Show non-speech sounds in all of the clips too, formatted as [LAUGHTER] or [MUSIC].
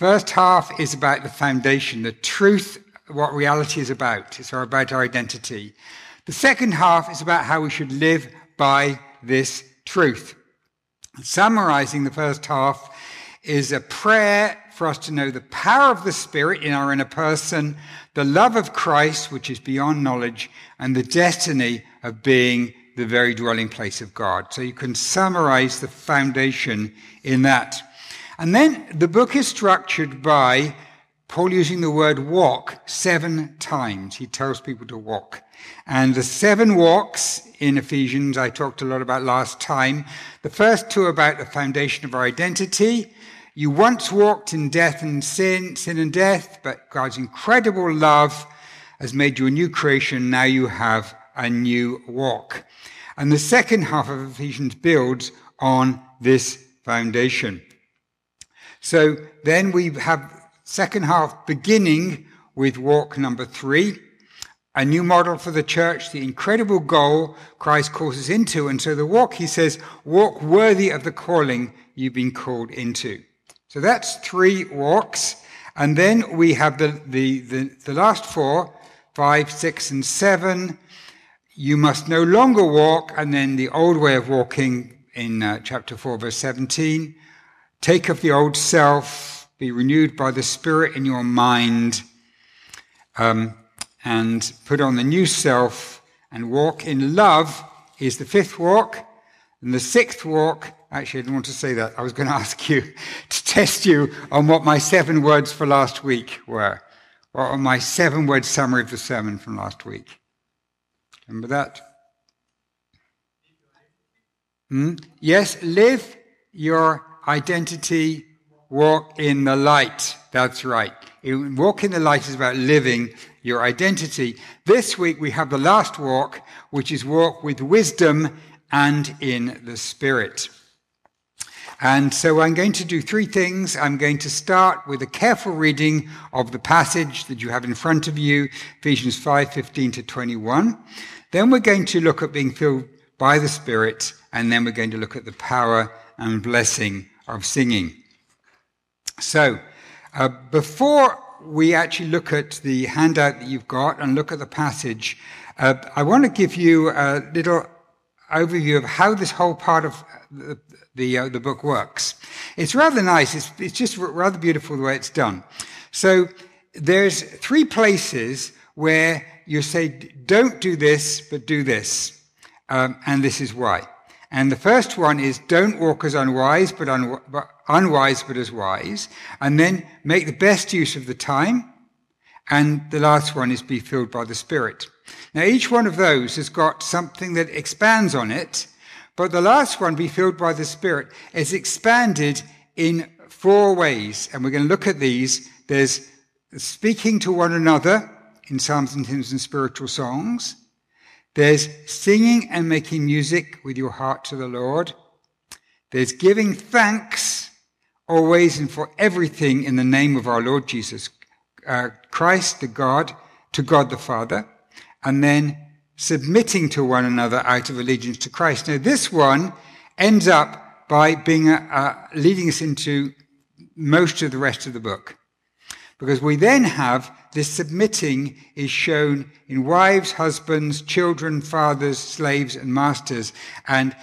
first half is about the foundation, the truth, what reality is about. It's about our identity. The second half is about how we should live by this truth. Summarizing the first half is a prayer for us to know the power of the Spirit in our inner person, the love of Christ, which is beyond knowledge, and the destiny of being the very dwelling place of God. So you can summarize the foundation in that. And then the book is structured by Paul using the word walk seven times. He tells people to walk. And the seven walks in Ephesians, I talked a lot about last time. The first two about the foundation of our identity. You once walked in death and sin, sin and death, but God's incredible love has made you a new creation. Now you have a new walk. And the second half of Ephesians builds on this foundation. So then we have second half beginning with walk number three, a new model for the church, the incredible goal Christ calls us into. And so the walk, he says, walk worthy of the calling you've been called into. So that's three walks. And then we have the, the, the, the last four, five, six, and seven. You must no longer walk, and then the old way of walking in uh, chapter 4, verse 17. Take off the old self, be renewed by the Spirit in your mind, um, and put on the new self and walk in love is the fifth walk. And the sixth walk, actually, I didn't want to say that. I was going [LAUGHS] to ask you to test you on what my seven words for last week were. What are my seven word summary of the sermon from last week? Remember that? Hmm? Yes, live your identity, walk in the light. That's right. Walk in the light is about living your identity. This week we have the last walk, which is walk with wisdom and in the Spirit. And so I'm going to do three things. I'm going to start with a careful reading of the passage that you have in front of you, Ephesians 5, 15 to 21. Then we're going to look at being filled by the Spirit, and then we're going to look at the power and blessing of singing. So, uh, before we actually look at the handout that you've got and look at the passage, uh, I want to give you a little overview of how this whole part of the, the, uh, the book works. It's rather nice. It's, it's just rather beautiful the way it's done. So there's three places where you say, don't do this, but do this. Um, and this is why. And the first one is don't walk as unwise, but, un- but unwise, but as wise. And then make the best use of the time. And the last one is be filled by the Spirit. Now, each one of those has got something that expands on it, but the last one, be filled by the Spirit, is expanded in four ways. And we're going to look at these. There's speaking to one another in psalms and hymns and spiritual songs. There's singing and making music with your heart to the Lord. There's giving thanks always and for everything in the name of our Lord Jesus uh, Christ, the God, to God the Father. And then submitting to one another out of allegiance to Christ. Now, this one ends up by being a, a, leading us into most of the rest of the book. Because we then have this submitting is shown in wives, husbands, children, fathers, slaves, and masters, and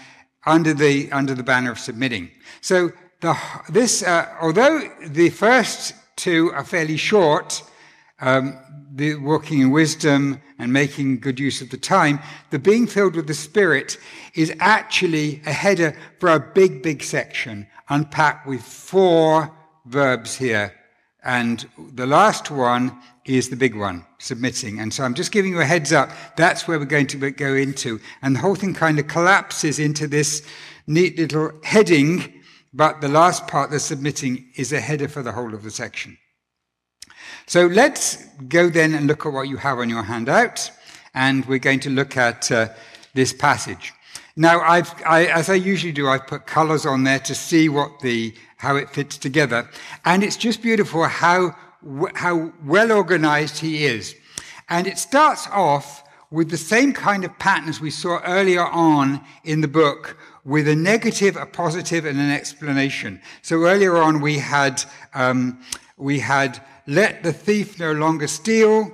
under the, under the banner of submitting. So the, this, uh, although the first two are fairly short, um, the walking in wisdom and making good use of the time, the being filled with the Spirit is actually a header for a big, big section, unpacked with four verbs here and the last one is the big one, submitting. And so I'm just giving you a heads up. That's where we're going to go into. And the whole thing kind of collapses into this neat little heading. But the last part, the submitting, is a header for the whole of the section. So let's go then and look at what you have on your handout. And we're going to look at uh, this passage. Now, I've, I, as I usually do, I've put colors on there to see what the how it fits together. And it's just beautiful how, how well organized he is. And it starts off with the same kind of patterns we saw earlier on in the book with a negative, a positive, and an explanation. So earlier on we had um, we had let the thief no longer steal,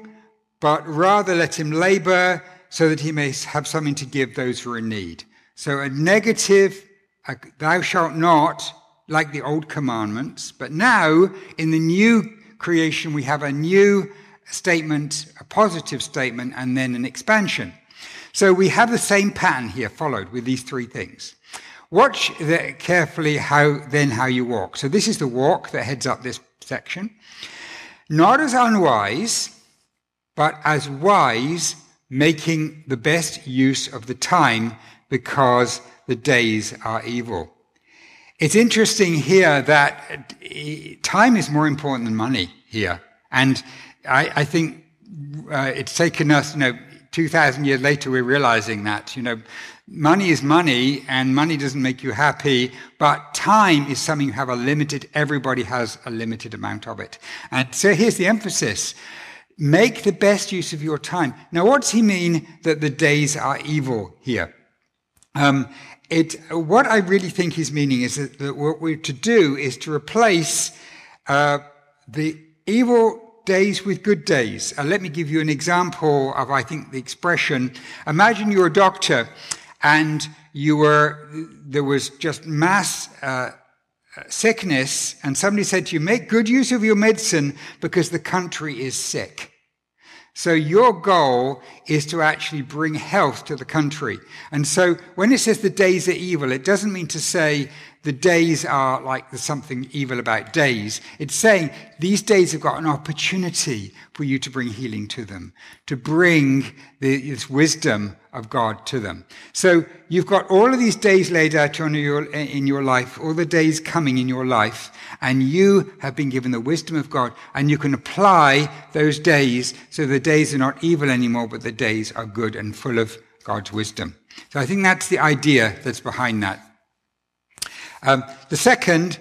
but rather let him labor so that he may have something to give those who are in need. So a negative, a, thou shalt not, like the old commandments, but now in the new creation we have a new statement, a positive statement, and then an expansion. So we have the same pattern here followed with these three things. Watch carefully how then how you walk. So this is the walk that heads up this section. Not as unwise, but as wise, making the best use of the time because the days are evil. It's interesting here that time is more important than money here. And I, I think uh, it's taken us, you know, 2,000 years later, we're realizing that, you know, money is money and money doesn't make you happy, but time is something you have a limited, everybody has a limited amount of it. And so here's the emphasis. Make the best use of your time. Now, what does he mean that the days are evil here? Um, it, what I really think he's meaning is that, that what we're to do is to replace uh, the evil days with good days. Uh, let me give you an example of, I think, the expression. Imagine you're a doctor and you were, there was just mass uh, sickness, and somebody said to you, make good use of your medicine because the country is sick. So your goal is to actually bring health to the country. And so when it says the days are evil, it doesn't mean to say the days are like there's something evil about days. It's saying these days have got an opportunity for you to bring healing to them, to bring the, this wisdom of God to them. So you've got all of these days laid out in your, in your life, all the days coming in your life, and you have been given the wisdom of God, and you can apply those days so the days are not evil anymore, but the days are good and full of God's wisdom. So I think that's the idea that's behind that. Um, the second,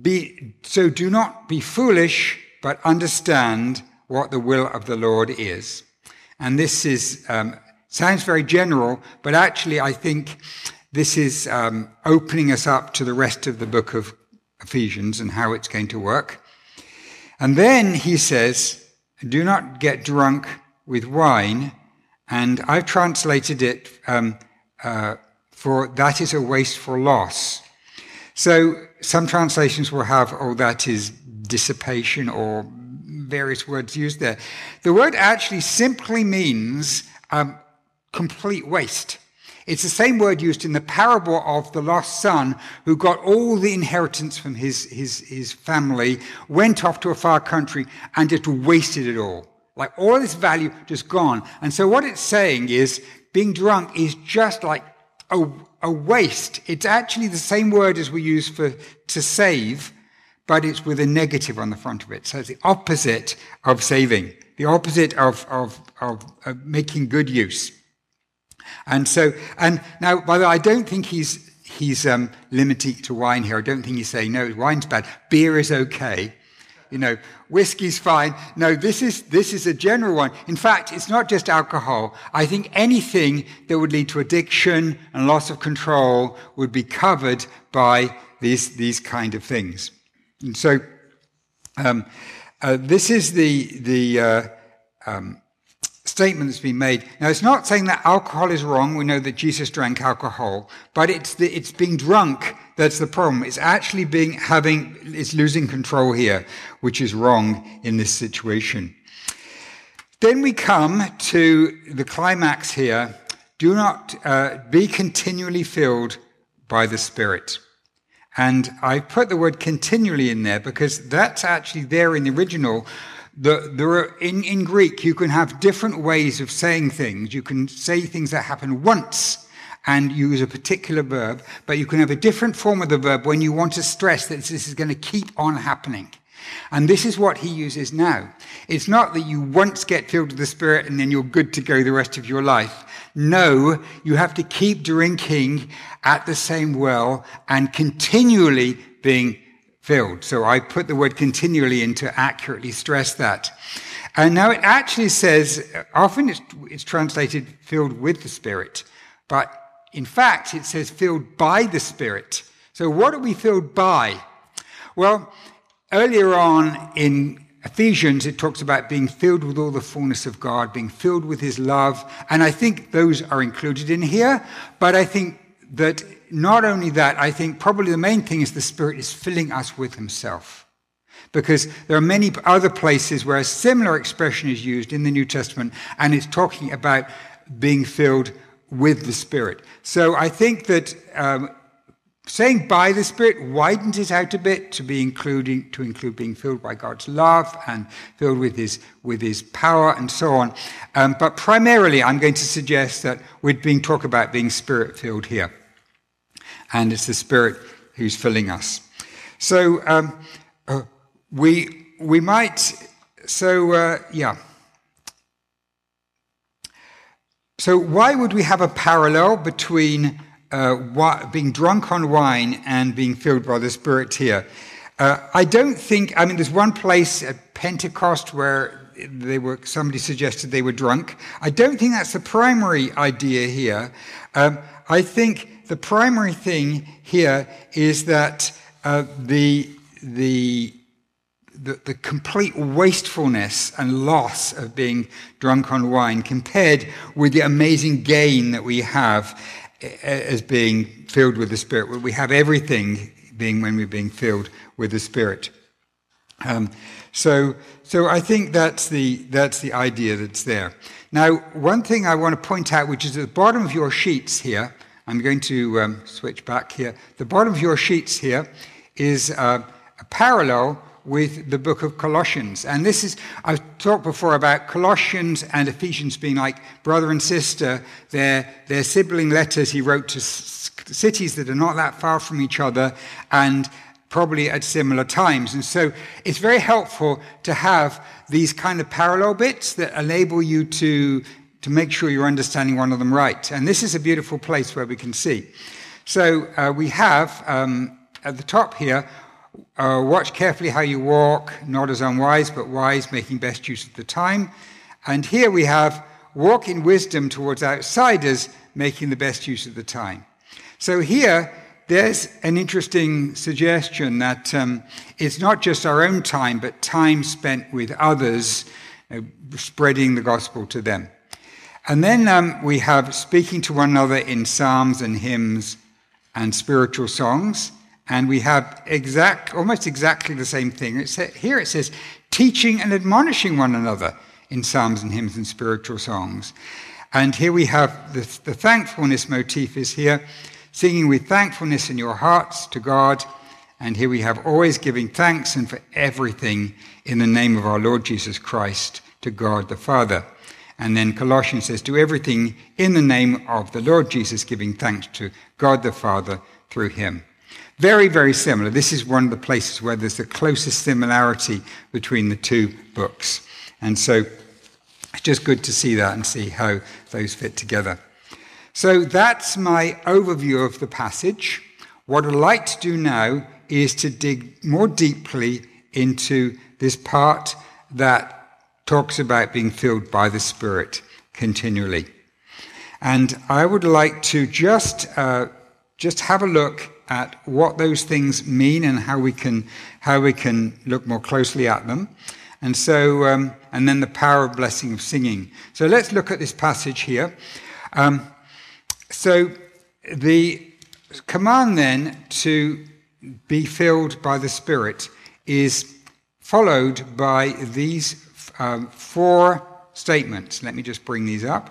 be, so do not be foolish, but understand what the will of the Lord is. And this is, um, sounds very general, but actually I think this is um, opening us up to the rest of the book of Ephesians and how it's going to work. And then he says, do not get drunk with wine. And I've translated it um, uh, for that is a wasteful loss. So some translations will have, oh, that is dissipation or various words used there. The word actually simply means um, complete waste. It's the same word used in the parable of the lost son who got all the inheritance from his, his, his family, went off to a far country, and just wasted it all. Like all this value just gone. And so what it's saying is being drunk is just like a, a waste. It's actually the same word as we use for to save, but it's with a negative on the front of it. So it's the opposite of saving, the opposite of, of, of, of making good use. And so, and now, by the way, I don't think he's, he's um, limiting to wine here. I don't think he's saying, no, wine's bad. Beer is okay you know, whiskey's fine. No, this is, this is a general one. In fact, it's not just alcohol. I think anything that would lead to addiction and loss of control would be covered by these, these kind of things. And so, um, uh, this is the, the, uh, um, statement that's been made. Now, it's not saying that alcohol is wrong. We know that Jesus drank alcohol, but it's the, it's being drunk that's the problem. It's actually being having, it's losing control here, which is wrong in this situation. Then we come to the climax here. Do not uh, be continually filled by the Spirit. And I put the word continually in there because that's actually there in the original the, there are, in, in Greek, you can have different ways of saying things. You can say things that happen once and use a particular verb, but you can have a different form of the verb when you want to stress that this is going to keep on happening. And this is what he uses now. It's not that you once get filled with the Spirit and then you're good to go the rest of your life. No, you have to keep drinking at the same well and continually being filled. So I put the word continually in to accurately stress that. And now it actually says, often it's, it's translated filled with the Spirit, but in fact it says filled by the Spirit. So what are we filled by? Well, earlier on in Ephesians, it talks about being filled with all the fullness of God, being filled with his love. And I think those are included in here. But I think that not only that, I think probably the main thing is the Spirit is filling us with himself. Because there are many other places where a similar expression is used in the New Testament, and it's talking about being filled with the Spirit. So I think that um, saying by the Spirit widens it out a bit to be including to include being filled by God's love and filled with His with His power and so on. Um, but primarily, I'm going to suggest that we're being talk about being Spirit filled here, and it's the Spirit who's filling us. So um, uh, we we might so uh, yeah. So why would we have a parallel between uh, being drunk on wine and being filled by the Spirit here. Uh, I don't think, I mean, there's one place at Pentecost where they were, somebody suggested they were drunk. I don't think that's the primary idea here. Um, I think the primary thing here is that uh, the, the, the, the, complete wastefulness and loss of being drunk on wine compared with the amazing gain that we have as being filled with the Spirit. We have everything being when we're being filled with the Spirit. Um, so, so I think that's the, that's the idea that's there. Now, one thing I want to point out, which is at the bottom of your sheets here, I'm going to um, switch back here. The bottom of your sheets here is uh, a parallel with the book of Colossians. And this is, I've talked before about Colossians and Ephesians being like brother and sister. They're, they're sibling letters he wrote to cities that are not that far from each other and probably at similar times. And so it's very helpful to have these kind of parallel bits that enable you to, to make sure you're understanding one of them right. And this is a beautiful place where we can see. So uh, we have um, at the top here uh, watch carefully how you walk, not as unwise, but wise, making best use of the time. And here we have walk in wisdom towards outsiders, making the best use of the time. So here, there's an interesting suggestion that um, it's not just our own time, but time spent with others, spreading the gospel to them. And then um, we have speaking to one another in psalms and hymns and spiritual songs. And we have exact, almost exactly the same thing. It's, here it says, teaching and admonishing one another in psalms and hymns and spiritual songs. And here we have the, the thankfulness motif is here, singing with thankfulness in your hearts to God. And here we have always giving thanks and for everything in the name of our Lord Jesus Christ to God the Father. And then Colossians says, do everything in the name of the Lord Jesus, giving thanks to God the Father through him. Very, very similar. This is one of the places where there's the closest similarity between the two books. And so it's just good to see that and see how those fit together. So that's my overview of the passage. What I'd like to do now is to dig more deeply into this part that talks about being filled by the Spirit continually. And I would like to just, uh, just have a look at what those things mean and how we can, how we can look more closely at them. And so, um, and then the power of blessing of singing. So let's look at this passage here. Um, so the command then to be filled by the Spirit is followed by these um, four statements. Let me just bring these up.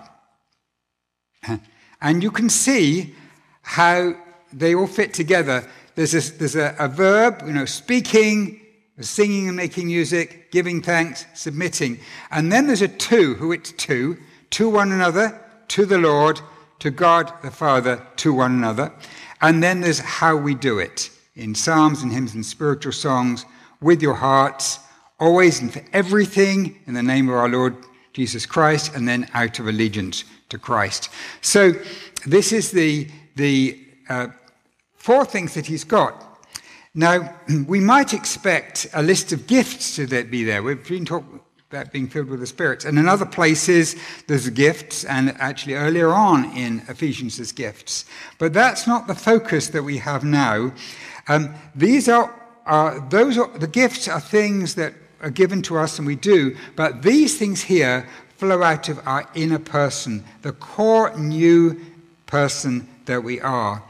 And you can see how they all fit together. There's, a, there's a, a verb, you know, speaking, singing and making music, giving thanks, submitting. And then there's a to, who it's to, to one another, to the Lord, to God the Father, to one another. And then there's how we do it in psalms and hymns and spiritual songs, with your hearts, always and for everything, in the name of our Lord Jesus Christ, and then out of allegiance to Christ. So this is the, the uh, four things that he's got. Now, [CLEARS THROAT] we might expect a list of gifts to be there. We've been talking about being filled with the Spirit. And in other places, there's gifts, and actually earlier on in Ephesians, there's gifts. But that's not the focus that we have now. Um, these are are those are, the gifts are things that are given to us and we do, but these things here flow out of our inner person, the core new person that we are.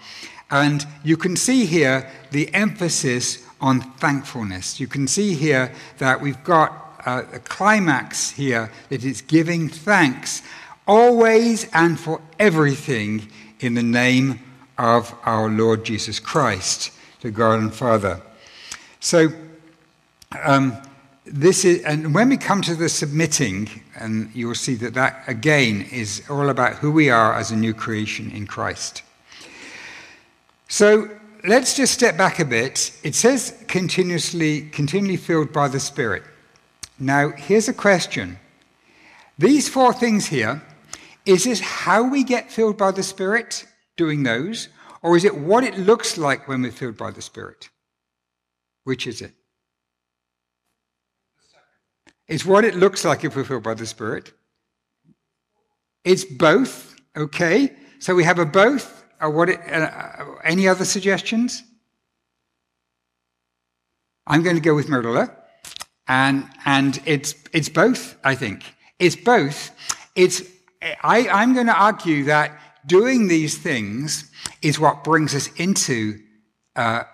And you can see here the emphasis on thankfulness. You can see here that we've got uh, a climax here that is giving thanks always and for everything in the name of our Lord Jesus Christ to God and Father. So, um, this is, and when we come to the submitting, and you will see that that again is all about who we are as a new creation in Christ. So let's just step back a bit. It says continuously, continually filled by the Spirit. Now, here's a question. These four things here, is this how we get filled by the Spirit, doing those? Or is it what it looks like when we're filled by the Spirit? Which is it? It's what it looks like if we're filled by the Spirit. It's both, okay? So we have a both. Or what uh, uh, any other suggestions? I'm going to go with Marilla. And, and it's, it's both, I think. It's both. It's, I, I'm going to argue that doing these things is what brings us into uh,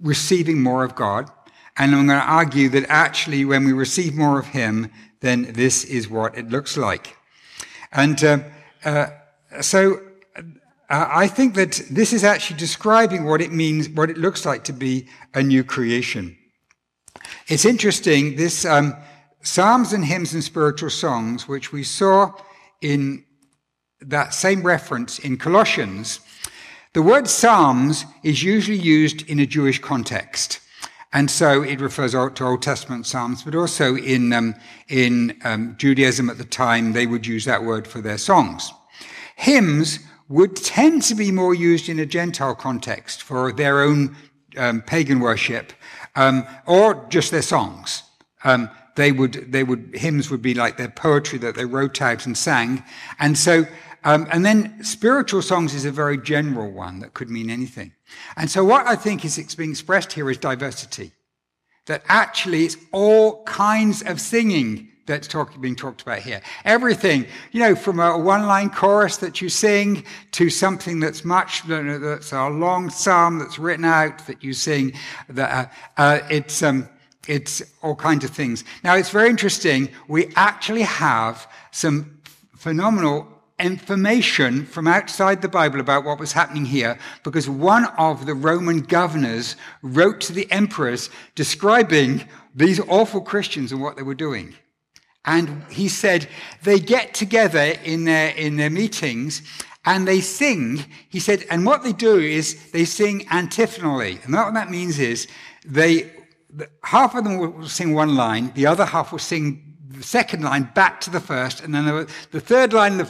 receiving more of God. And I'm going to argue that actually, when we receive more of Him, then this is what it looks like. And uh, uh, so uh, I think that this is actually describing what it means, what it looks like to be a new creation. It's interesting, this um, Psalms and hymns and spiritual songs, which we saw in that same reference in Colossians, the word Psalms is usually used in a Jewish context. And so it refers to Old Testament Psalms, but also in, um, in um, Judaism at the time, they would use that word for their songs. Hymns would tend to be more used in a Gentile context for their own um, pagan worship, um, or just their songs. Um, they would, they would, hymns would be like their poetry that they wrote out and sang. And so um, and then spiritual songs is a very general one that could mean anything. And so what I think is being expressed here is diversity. That actually it's all kinds of singing that's talk, being talked about here. Everything, you know, from a one-line chorus that you sing to something that's much, that's a long psalm that's written out that you sing. That uh, uh, it's um, it's all kinds of things. Now it's very interesting. We actually have some phenomenal information from outside the Bible about what was happening here because one of the Roman governors wrote to the emperors describing these awful Christians and what they were doing. And he said they get together in their, in their meetings and they sing. He said, and what they do is they sing antiphonally. And what that means is they, half of them will sing one line, the other half will sing the second line back to the first, and then the third line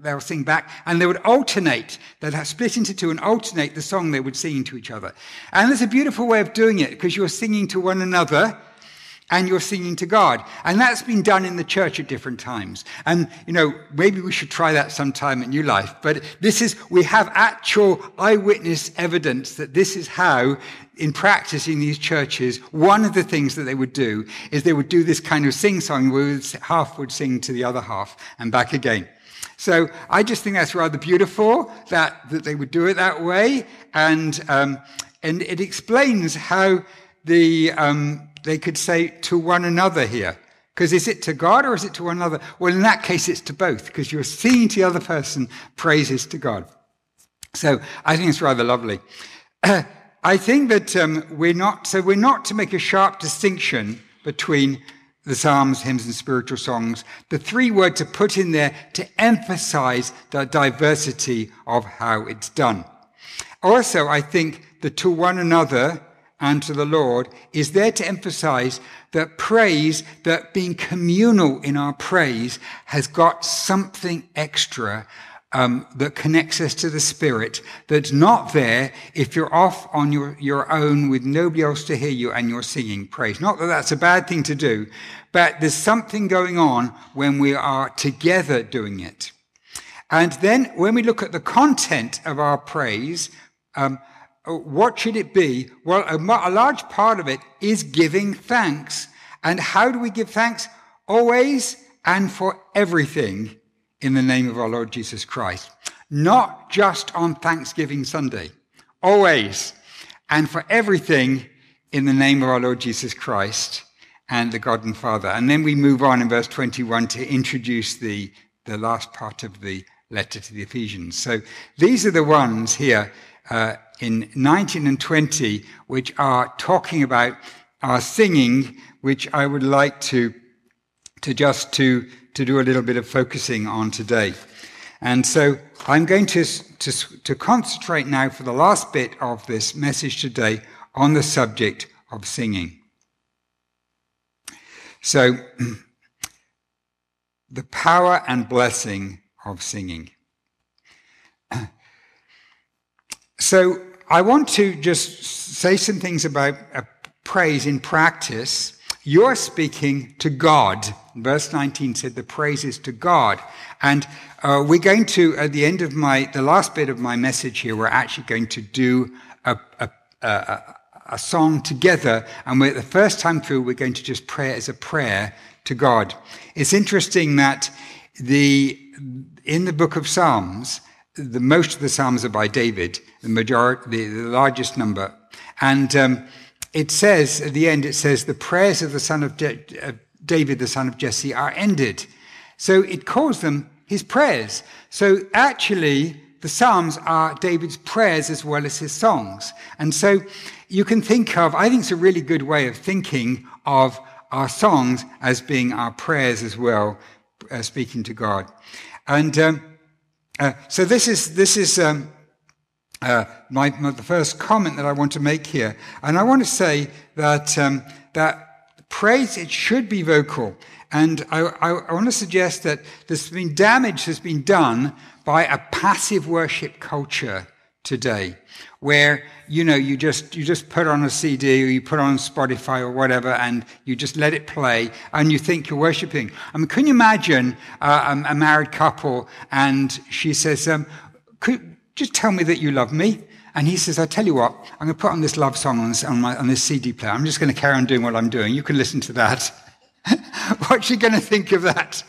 they'll sing back, and they would alternate. They'd split into two and alternate the song they would sing to each other. And there's a beautiful way of doing it because you're singing to one another and you're singing to God. And that's been done in the church at different times. And, you know, maybe we should try that sometime in New Life. But this is, we have actual eyewitness evidence that this is how in practice in these churches, one of the things that they would do is they would do this kind of sing song where half would sing to the other half and back again. So I just think that's rather beautiful that, that they would do it that way. And, um, and it explains how the, um, they could say to one another here. Because is it to God or is it to one another? Well, in that case, it's to both because you're singing to the other person praises to God. So I think it's rather lovely. [CLEARS THROAT] I think that um, we're not, so we're not to make a sharp distinction between the Psalms, hymns, and spiritual songs. The three words are put in there to emphasize the diversity of how it's done. Also, I think that to one another and to the Lord is there to emphasize that praise, that being communal in our praise has got something extra um, that connects us to the Spirit that's not there if you're off on your, your own with nobody else to hear you and you're singing praise. Not that that's a bad thing to do, but there's something going on when we are together doing it. And then when we look at the content of our praise, um, Uh, what should it be? Well, a, a large part of it is giving thanks. And how do we give thanks? Always and for everything in the name of our Lord Jesus Christ. Not just on Thanksgiving Sunday. Always and for everything in the name of our Lord Jesus Christ and the God and Father. And then we move on in verse 21 to introduce the, the last part of the letter to the Ephesians. So these are the ones here uh, in 19 and 20 which are talking about our singing, which I would like to, to just to, to do a little bit of focusing on today. And so I'm going to, to, to concentrate now for the last bit of this message today on the subject of singing. So, [CLEARS THROAT] the power and blessing of singing. [CLEARS THROAT] So, I want to just say some things about praise in practice. You're speaking to God. Verse 19 said the praise is to God. And uh, we're going to, at the end of my, the last bit of my message here, we're actually going to do a, a, a, a song together. And we're, the first time through, we're going to just pray as a prayer to God. It's interesting that the, in the book of Psalms, the most of the Psalms are by David, the majority, the, the largest number. And, um, it says, at the end, it says, the prayers of the son of De- David, the son of Jesse, are ended. So it calls them his prayers. So actually, the Psalms are David's prayers as well as his songs. And so you can think of, I think it's a really good way of thinking of our songs as being our prayers as well, uh, speaking to God. And um, uh, so this is, this is um, uh, my, my, the first comment that I want to make here. And I want to say that, um, that praise, it should be vocal. And I, I, I want to suggest that there's been damage has been done by a passive worship culture today where you know you just you just put on a cd or you put on spotify or whatever and you just let it play and you think you're worshiping. I mean can you imagine uh, a, married couple and she says um, could, just tell me that you love me. And he says i tell you what i'm going to put on this love song on this, on, my, on this cd player. I'm just going to carry on doing what i'm doing. You can listen to that. [LAUGHS] What's she going to think of that?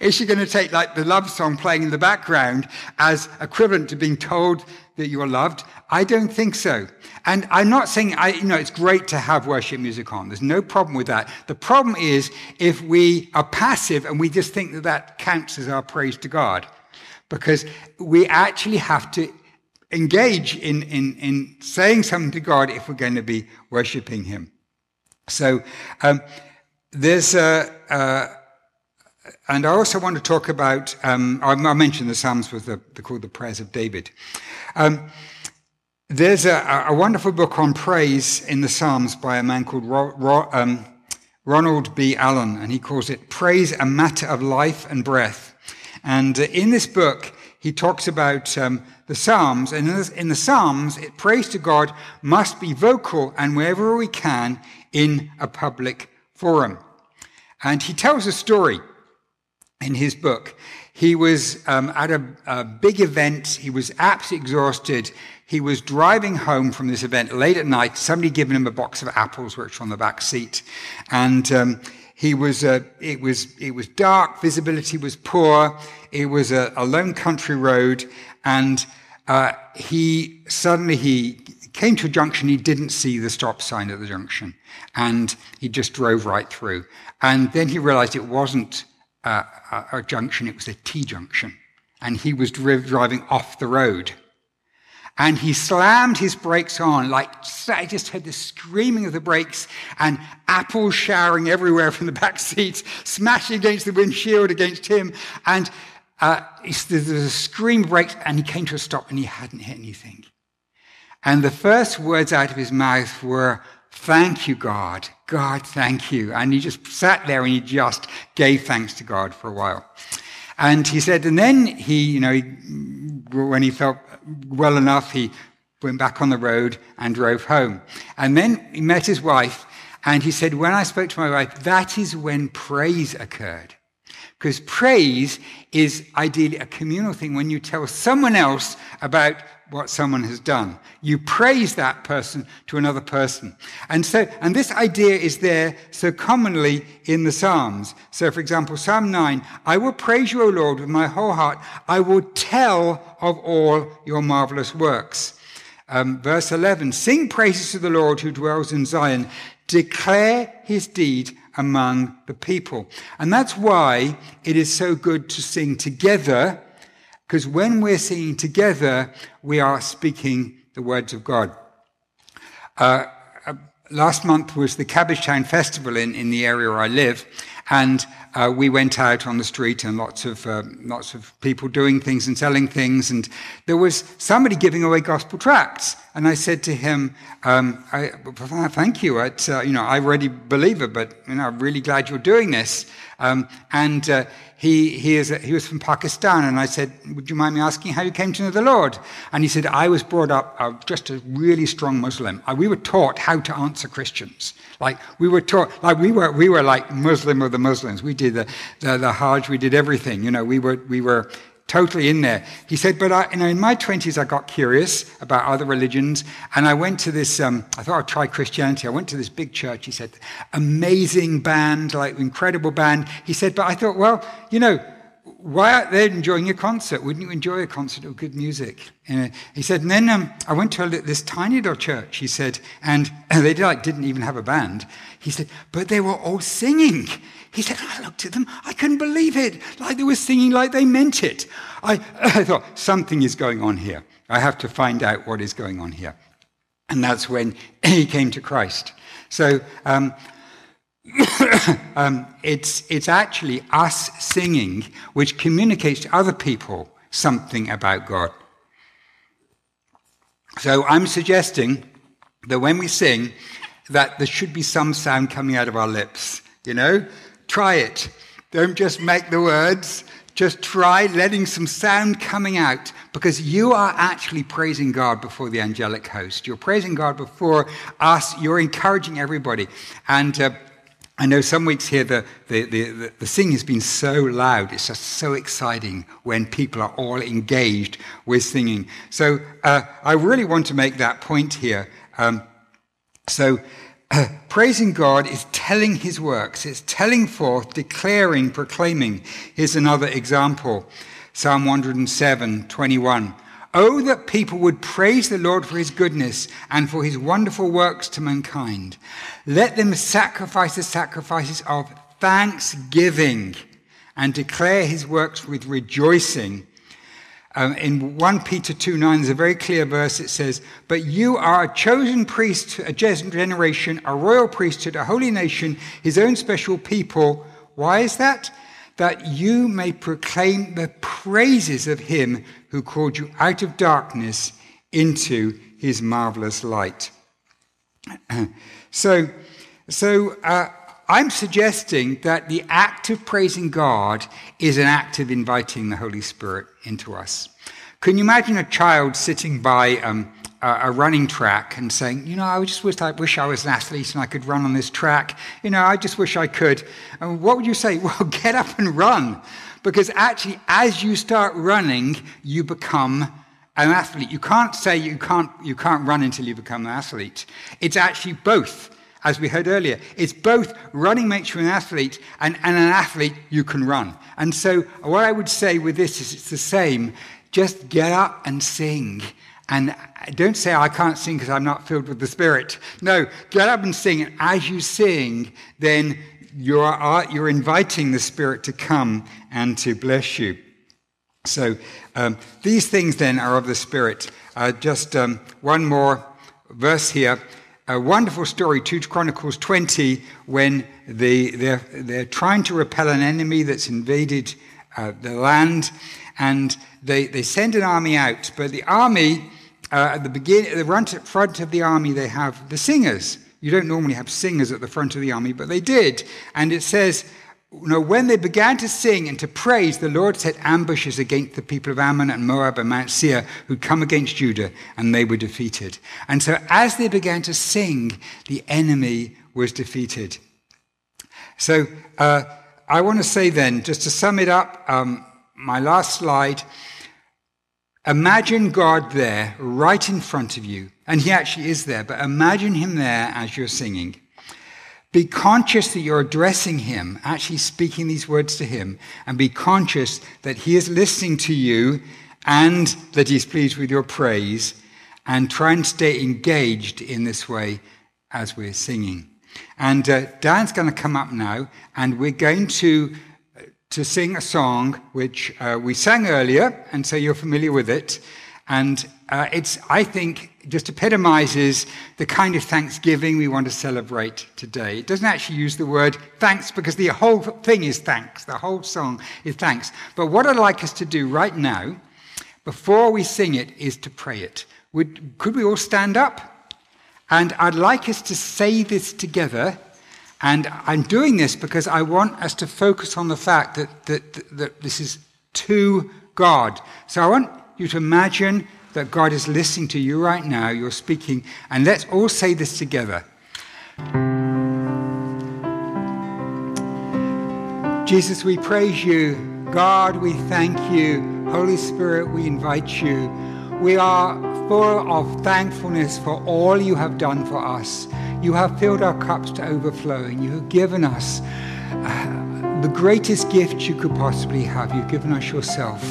Is she going to take like the love song playing in the background as equivalent to being told that you are loved? I don't think so. And I'm not saying, I, you know, it's great to have worship music on. There's no problem with that. The problem is if we are passive and we just think that that counts as our praise to God. Because we actually have to engage in, in, in saying something to God if we're going to be worshiping Him. So, um, there's a, a and I also want to talk about, um, I mentioned the Psalms was the, they're called the Prayers of David. Um, there's a, a, wonderful book on praise in the Psalms by a man called Ro, Ro, um, Ronald B. Allen, and he calls it Praise a Matter of Life and Breath. And uh, in this book, he talks about um, the Psalms, and in the, in the Psalms, it, praise to God must be vocal and wherever we can in a public forum. And he tells a story in his book. He was um, at a, a, big event. He was absolutely exhausted. He was driving home from this event late at night. Somebody given him a box of apples, which were on the back seat, and um, he was. Uh, it was. It was dark. Visibility was poor. It was a, a lone country road, and uh, he suddenly he came to a junction. He didn't see the stop sign at the junction, and he just drove right through. And then he realized it wasn't a, a junction, it was a T junction. And he was driving off the road. And he slammed his brakes on, like I just heard the screaming of the brakes and apples showering everywhere from the back seats, smashing against the windshield against him. And uh, there's a scream brakes, and he came to a stop and he hadn't hit anything. And the first words out of his mouth were, Thank you, God. God, thank you. And he just sat there and he just gave thanks to God for a while. And he said, and then he, you know, he, when he felt well enough, he went back on the road and drove home. And then he met his wife and he said, when I spoke to my wife, that is when praise occurred. Because praise is ideally a communal thing when you tell someone else about what someone has done. You praise that person to another person. And so, and this idea is there so commonly in the Psalms. So, for example, Psalm 9, I will praise you, O Lord, with my whole heart. I will tell of all your marvelous works. Um, verse 11, sing praises to the Lord who dwells in Zion. Declare his deed among the people. And that's why it is so good to sing together because when we're singing together, we are speaking the words of God. Uh, uh, last month was the Cabbage Town Festival in, in the area I live, and uh, we went out on the street and lots of uh, lots of people doing things and selling things, and there was somebody giving away gospel tracts. And I said to him, um, I, "Thank you. Uh, you know, I already believe it, but you know, I'm really glad you're doing this." Um, and uh, he, he, is he was from Pakistan. And I said, Would you mind me asking how you came to know the Lord? And he said, I was brought up uh, just a really strong Muslim. Uh, we were taught how to answer Christians. Like, we were taught, like, we were, we were like Muslim of the Muslims. We did the, the, the Hajj, we did everything. You know, we were, we were totally in there. He said, but I, you know, in my 20s, I got curious about other religions, and I went to this, um, I thought I'd try Christianity. I went to this big church. He said, amazing band, like incredible band. He said, but I thought, well, you know, why aren't they enjoying a concert? Wouldn't you enjoy a concert of good music? And he said, and then um, I went to this tiny little church, he said, and [CLEARS THROAT] they like, didn't even have a band. He said, but they were all singing. He said, I looked at them, I couldn't believe it. Like they were singing like they meant it. I, [CLEARS THROAT] I thought, something is going on here. I have to find out what is going on here. And that's when [CLEARS THROAT] he came to Christ. So um, [COUGHS] um, it's, it's actually us singing which communicates to other people something about God. So I'm suggesting that when we sing, that there should be some sound coming out of our lips. You know, try it. Don't just make the words. Just try letting some sound coming out because you are actually praising God before the angelic host. You're praising God before us. You're encouraging everybody. And uh, I know some weeks here the, the, the, the, singing has been so loud. It's just so exciting when people are all engaged with singing. So uh, I really want to make that point here. Um, so uh, praising God is telling his works. It's telling forth, declaring, proclaiming. Here's another example. Psalm 107, 21. Oh, that people would praise the Lord for his goodness and for his wonderful works to mankind. Let them sacrifice the sacrifices of thanksgiving and declare his works with rejoicing. Um, in 1 Peter 2 9, there's a very clear verse. It says, But you are a chosen priest, a generation, a royal priesthood, a holy nation, his own special people. Why is that? that you may proclaim the praises of him who called you out of darkness into his marvelous light. [CLEARS THROAT] so, so uh, I'm suggesting that the act of praising God is an act of inviting the Holy Spirit into us. Can you imagine a child sitting by um, a running track and saying, you know, I just wish I wish I was an athlete and I could run on this track. You know, I just wish I could. And what would you say? [LAUGHS] Well, get up and run. Because actually, as you start running, you become an athlete. You can't say you can't, you can't run until you become an athlete. It's actually both. As we heard earlier, it's both running makes you an athlete, and, and an athlete you can run. And so, what I would say with this is it's the same. Just get up and sing and don't say, I can't sing because I'm not filled with the Spirit. No, get up and sing. And as you sing, then you're, you're inviting the Spirit to come and to bless you. So um, these things then are of the Spirit. Uh, just um, one more verse here. A wonderful story, 2 Chronicles 20, when they, they're, they're trying to repel an enemy that's invaded uh, the land, and they, they send an army out, but the army uh, at the beginning, at the front of the army, they have the singers. You don't normally have singers at the front of the army, but they did. And it says, you know, when they began to sing and to praise, the Lord set ambushes against the people of Ammon and Moab and Mount Seir who'd come against Judah, and they were defeated. And so as they began to sing, the enemy was defeated. So, uh, I want to say then, just to sum it up, um, my last slide. Imagine God there, right in front of you. And He actually is there, but imagine Him there as you're singing. Be conscious that you're addressing Him, actually speaking these words to Him, and be conscious that He is listening to you and that He's pleased with your praise, and try and stay engaged in this way as we're singing. And uh, Dan's going to come up now, and we're going to to sing a song which uh, we sang earlier, and so you're familiar with it. And uh, it's, I think, just epitomizes the kind of thanksgiving we want to celebrate today. It doesn't actually use the word thanks because the whole thing is thanks. The whole song is thanks. But what I'd like us to do right now, before we sing it, is to pray it. Would, could we all stand up? And I'd like us to say this together and I'm doing this because I want us to focus on the fact that, that, that this is to God. So I want you to imagine that God is listening to you right now, you're speaking, and let's all say this together. Jesus, we praise you. God, we thank you. Holy Spirit, we invite you. We are full of thankfulness for all you have done for us. You have filled our cups to overflowing. You have given us uh, the greatest gift you could possibly have. You've given us yourself.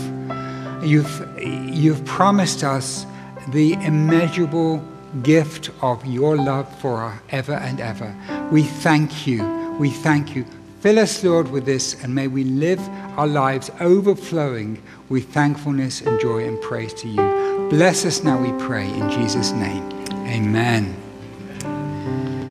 You've, you've promised us the immeasurable gift of your love for ever and ever. We thank you. We thank you. Fill us, Lord, with this, and may we live our lives overflowing with thankfulness and joy and praise to you. Bless us now, we pray, in Jesus' name. Amen.